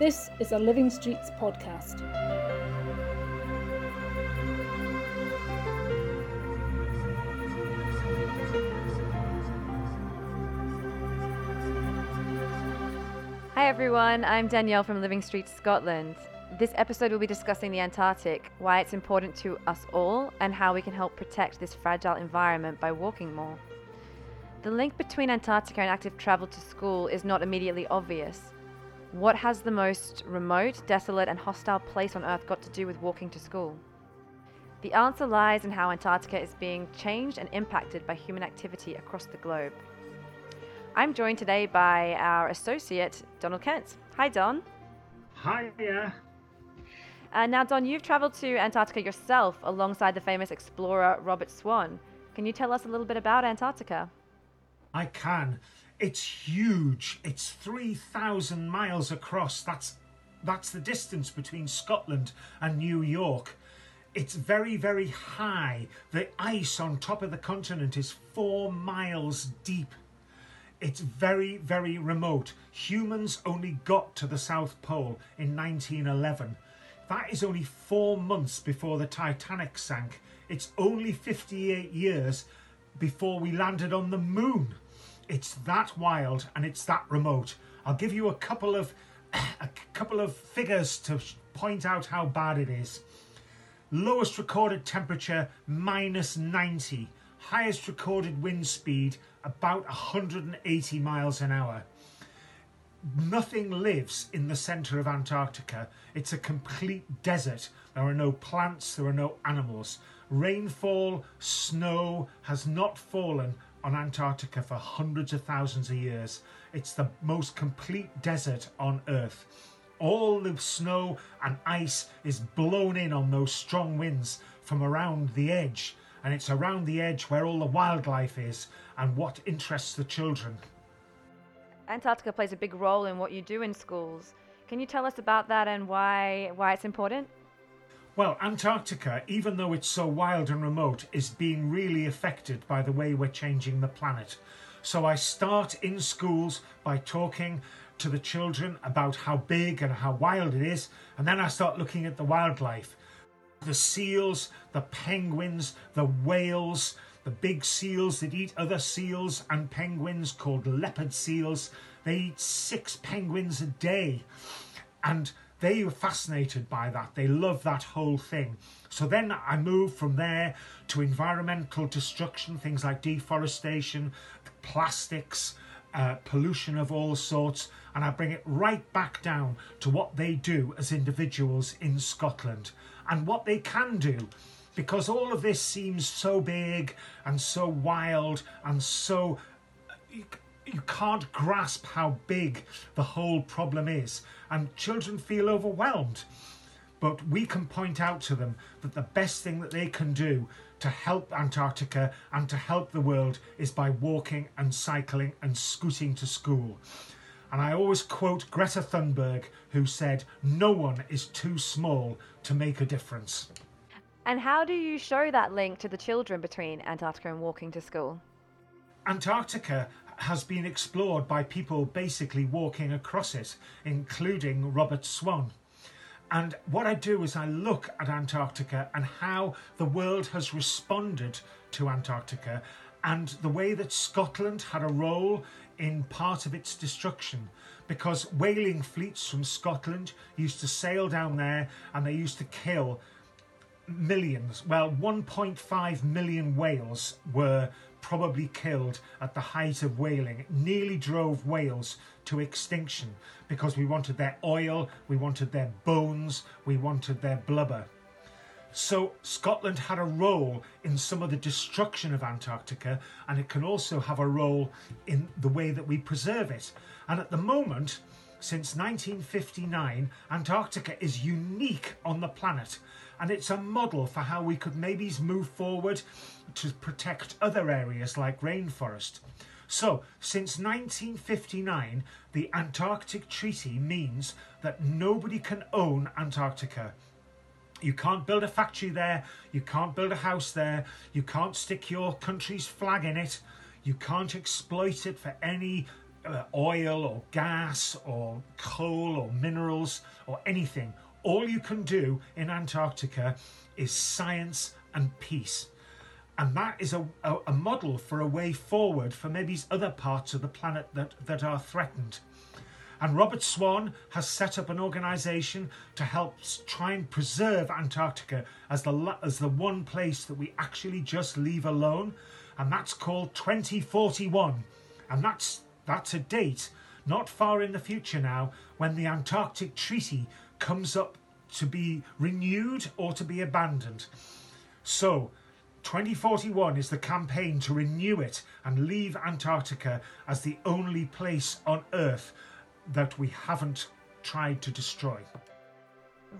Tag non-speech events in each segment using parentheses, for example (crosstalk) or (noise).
This is a Living Streets podcast. Hi everyone, I'm Danielle from Living Streets Scotland. This episode will be discussing the Antarctic, why it's important to us all, and how we can help protect this fragile environment by walking more. The link between Antarctica and active travel to school is not immediately obvious. What has the most remote, desolate, and hostile place on Earth got to do with walking to school? The answer lies in how Antarctica is being changed and impacted by human activity across the globe. I'm joined today by our associate, Donald Kent. Hi, Don. Hi, yeah. Uh, now, Don, you've traveled to Antarctica yourself alongside the famous explorer Robert Swan. Can you tell us a little bit about Antarctica? I can. It's huge. It's 3,000 miles across. That's that's the distance between Scotland and New York. It's very, very high. The ice on top of the continent is four miles deep. It's very, very remote. Humans only got to the South Pole in 1911. That is only four months before the Titanic sank. It's only 58 years before we landed on the moon. It's that wild and it's that remote. I'll give you a couple of (coughs) a couple of figures to point out how bad it is. Lowest recorded temperature minus 90. Highest recorded wind speed about 180 miles an hour. Nothing lives in the centre of Antarctica. It's a complete desert. There are no plants, there are no animals. Rainfall, snow has not fallen on Antarctica for hundreds of thousands of years. It's the most complete desert on Earth. All the snow and ice is blown in on those strong winds from around the edge, and it's around the edge where all the wildlife is and what interests the children. Antarctica plays a big role in what you do in schools. Can you tell us about that and why why it's important? Well, Antarctica, even though it's so wild and remote, is being really affected by the way we're changing the planet. So I start in schools by talking to the children about how big and how wild it is, and then I start looking at the wildlife. The seals, the penguins, the whales, the big seals that eat other seals and penguins called leopard seals. They eat six penguins a day. And they were fascinated by that. They love that whole thing. So then I moved from there to environmental destruction, things like deforestation, plastics, uh, pollution of all sorts, and I bring it right back down to what they do as individuals in Scotland and what they can do. Because all of this seems so big and so wild and so you can't grasp how big the whole problem is, and children feel overwhelmed. But we can point out to them that the best thing that they can do to help Antarctica and to help the world is by walking and cycling and scooting to school. And I always quote Greta Thunberg, who said, No one is too small to make a difference. And how do you show that link to the children between Antarctica and walking to school? Antarctica has been explored by people basically walking across it, including Robert Swan. And what I do is I look at Antarctica and how the world has responded to Antarctica and the way that Scotland had a role in part of its destruction. Because whaling fleets from Scotland used to sail down there and they used to kill millions. Well, 1.5 million whales were probably killed at the height of whaling. Nearly drove whales to extinction because we wanted their oil, we wanted their bones, we wanted their blubber. So Scotland had a role in some of the destruction of Antarctica, and it can also have a role in the way that we preserve it. And at the moment, since 1959, Antarctica is unique on the planet, and it's a model for how we could maybe move forward to protect other areas like rainforest. So, since 1959, the Antarctic Treaty means that nobody can own Antarctica. You can't build a factory there, you can't build a house there, you can't stick your country's flag in it, you can't exploit it for any uh, oil or gas or coal or minerals or anything. All you can do in Antarctica is science and peace. And that is a, a, a model for a way forward for maybe other parts of the planet that, that are threatened. And Robert Swan has set up an organisation to help try and preserve Antarctica as the as the one place that we actually just leave alone, and that's called 2041, and that's that's a date not far in the future now when the Antarctic Treaty comes up to be renewed or to be abandoned. So. 2041 is the campaign to renew it and leave Antarctica as the only place on Earth that we haven't tried to destroy.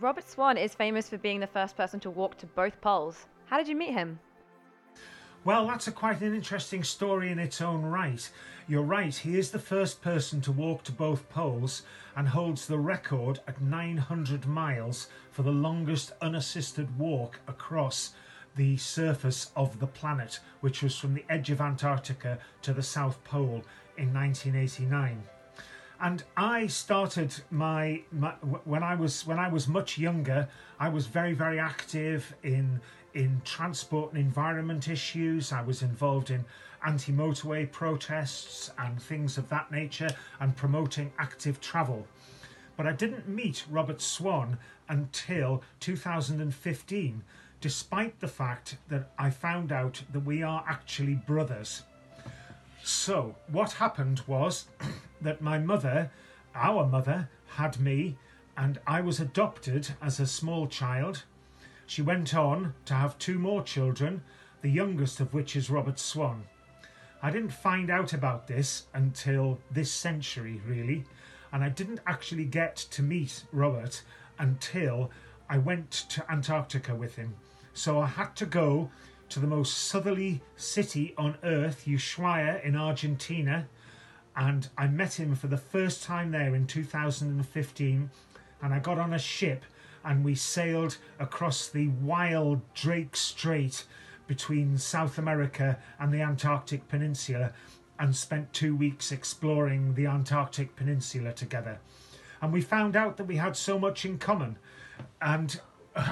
Robert Swan is famous for being the first person to walk to both poles. How did you meet him? Well, that's a quite an interesting story in its own right. You're right, he is the first person to walk to both poles and holds the record at 900 miles for the longest unassisted walk across the surface of the planet, which was from the edge of Antarctica to the South Pole in 1989 and I started my, my, when I was when I was much younger. I was very very active in in transport and environment issues. I was involved in anti-motorway protests and things of that nature, and promoting active travel. But I didn't meet Robert Swan until 2015, despite the fact that I found out that we are actually brothers. So, what happened was (clears throat) that my mother, our mother, had me, and I was adopted as a small child. She went on to have two more children, the youngest of which is Robert Swan. I didn't find out about this until this century, really, and I didn't actually get to meet Robert until I went to Antarctica with him. So I had to go to the most southerly city on earth, Ushuaia in Argentina, and I met him for the first time there in 2015. And I got on a ship and we sailed across the wild Drake Strait between South America and the Antarctic Peninsula and spent two weeks exploring the Antarctic Peninsula together. And we found out that we had so much in common. And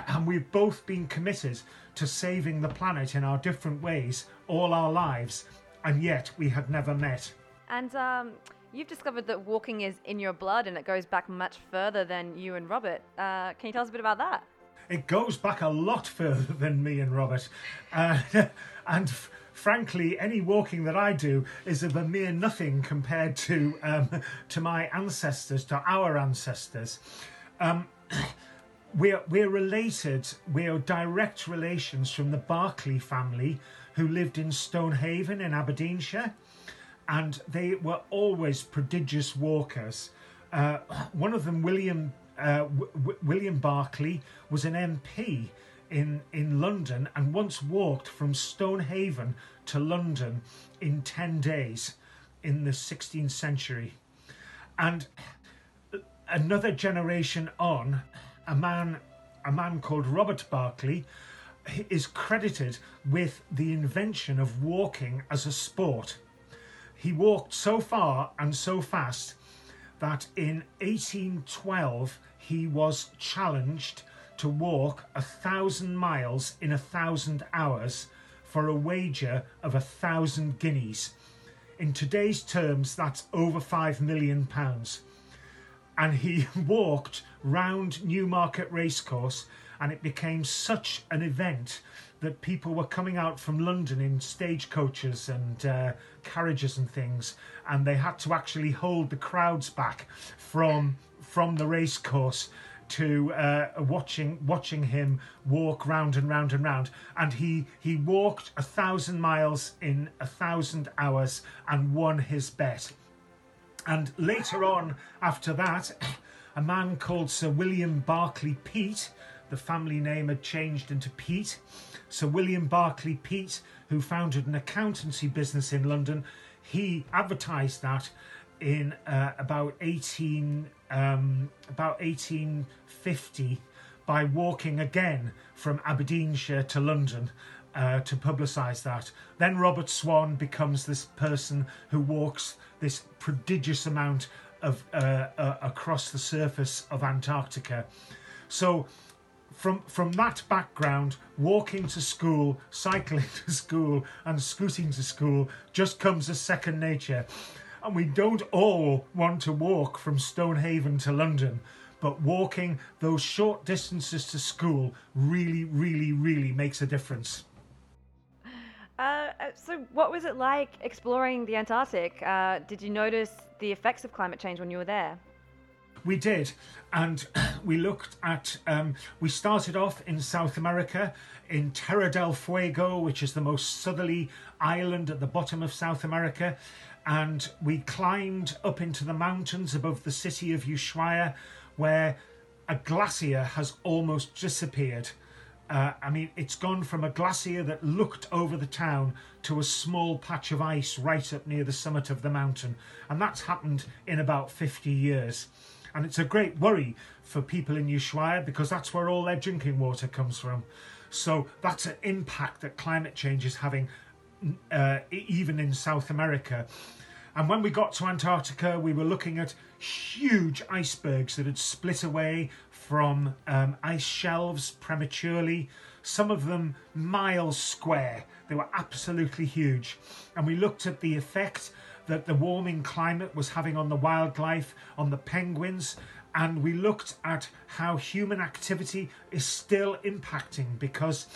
and we've both been committed to saving the planet in our different ways all our lives, and yet we had never met. And um, you've discovered that walking is in your blood and it goes back much further than you and Robert. Uh, can you tell us a bit about that? It goes back a lot (laughs) further than me and Robert. Uh, (laughs) and f- frankly, any walking that I do is of a mere nothing compared to, um, (laughs) to my ancestors, to our ancestors. Um, (clears throat) we're, we're related, we're direct relations from the Barclay family who lived in Stonehaven in Aberdeenshire, and they were always prodigious walkers. Uh, one of them, William uh, w- William Barclay, was an MP in in London and once walked from Stonehaven to London in ten days in the 16th century, and another generation on a man, a man called Robert Barclay, is credited with the invention of walking as a sport. He walked so far and so fast that in 1812 he was challenged to walk a thousand miles in a thousand hours for a wager of a thousand guineas. In today's terms, that's over five million pounds and he (laughs) walked round Newmarket Racecourse, and it became such an event that people were coming out from London in stagecoaches and uh, carriages and things, and they had to actually hold the crowds back from from the racecourse to uh, watching watching him walk round and round and round. And he he walked a thousand miles in a thousand hours and won his bet and later on, after that, a man called Sir William Barclay Peat, the family name had changed into Peat. Sir William Barclay Peat, who founded an accountancy business in London, he advertised that in uh, about 18 um, about 1850 by walking again from Aberdeenshire to London uh, to publicise that. Then Robert Swan becomes this person who walks this prodigious amount of uh, uh, across the surface of Antarctica. So from from that background, walking to school, cycling to school, and scooting to school just comes as second nature. And we don't all want to walk from Stonehaven to London, but walking those short distances to school really, really, really makes a difference. Uh, uh, so, what was it like exploring the Antarctic? Uh, did you notice the effects of climate change when you were there? We did, and (clears throat) we looked at. Um, we started off in South America, in Terra del Fuego, which is the most southerly island at the bottom of South America, and we climbed up into the mountains above the city of Ushuaia, where a glacier has almost disappeared. Uh, I mean, it's gone from a glacier that looked over the town to a small patch of ice right up near the summit of the mountain. And that's happened in about 50 years. And it's a great worry for people in Ushuaia because that's where all their drinking water comes from. So that's an impact that climate change is having uh, even in South America. And when we got to Antarctica, we were looking at huge icebergs that had split away from um, ice shelves prematurely, some of them miles square. They were absolutely huge. And we looked at the effect that the warming climate was having on the wildlife, on the penguins, and we looked at how human activity is still impacting because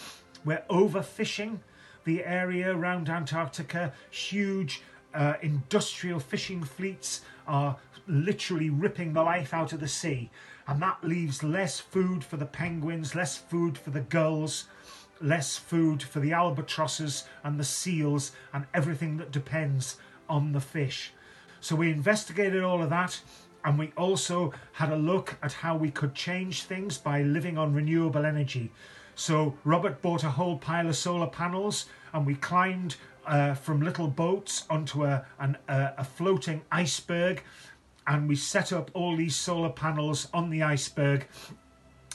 we're overfishing the area around Antarctica, huge uh, industrial fishing fleets are literally ripping the life out of the sea, and that leaves less food for the penguins, less food for the gulls, less food for the albatrosses and the seals, and everything that depends on the fish. So we investigated all of that. And we also had a look at how we could change things by living on renewable energy. So Robert bought a whole pile of solar panels and we climbed uh, from little boats onto a, an, a, a floating iceberg, and we set up all these solar panels on the iceberg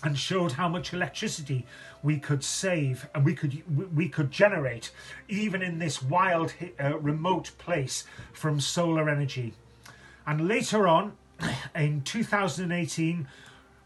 and showed how much electricity we could save and we could we could generate even in this wild uh, remote place from solar energy. And later on (clears throat) in 2018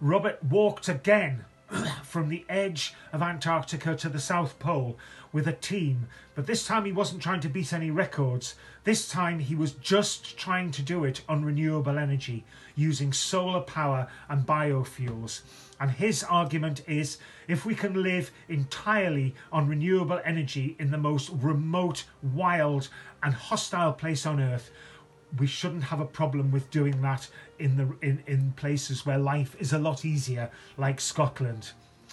robert walked again (clears throat) from the edge of Antarctica to the South Pole with a team, but this time he wasn't trying to beat any records. This time he was just trying to do it on renewable energy using solar power and biofuels. And his argument is if we can live entirely on renewable energy in the most remote, wild, and hostile place on earth, we shouldn't have a problem with doing that in the in, in places where life is a lot easier, like Scotland.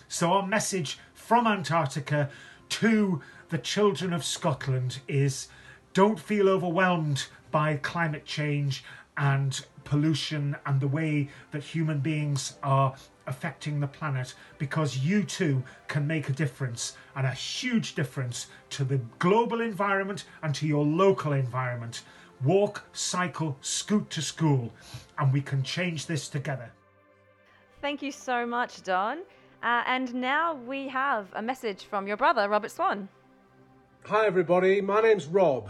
So our message from Antarctica to the children of Scotland is don't feel overwhelmed by climate change and pollution and the way that human beings are affecting the planet because you too can make a difference and a huge difference to the global environment and to your local environment walk, cycle, scoot to school, and we can change this together. Thank you so much, Don. Uh, and now we have a message from your brother, Robert Swan. Hi, everybody. My name's Rob,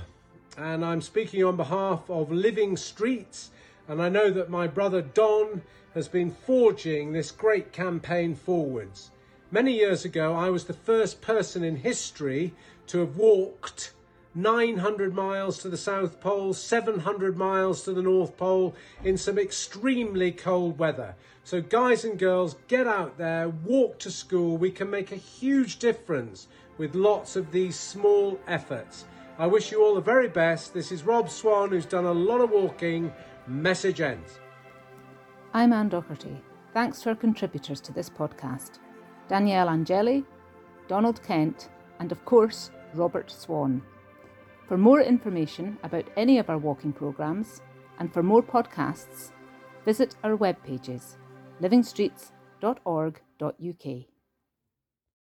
and I'm speaking on behalf of Living Streets. And I know that my brother Don has been forging this great campaign forwards. Many years ago, I was the first person in history to have walked 900 miles to the South Pole, 700 miles to the North Pole in some extremely cold weather. So, guys and girls, get out there, walk to school. We can make a huge difference with lots of these small efforts. I wish you all the very best. This is Rob Swan, who's done a lot of walking. Message ends. I'm Anne Docherty. Thanks to our contributors to this podcast Danielle Angeli, Donald Kent, and of course, Robert Swan. For more information about any of our walking programmes and for more podcasts, visit our web pages livingstreets.org.uk.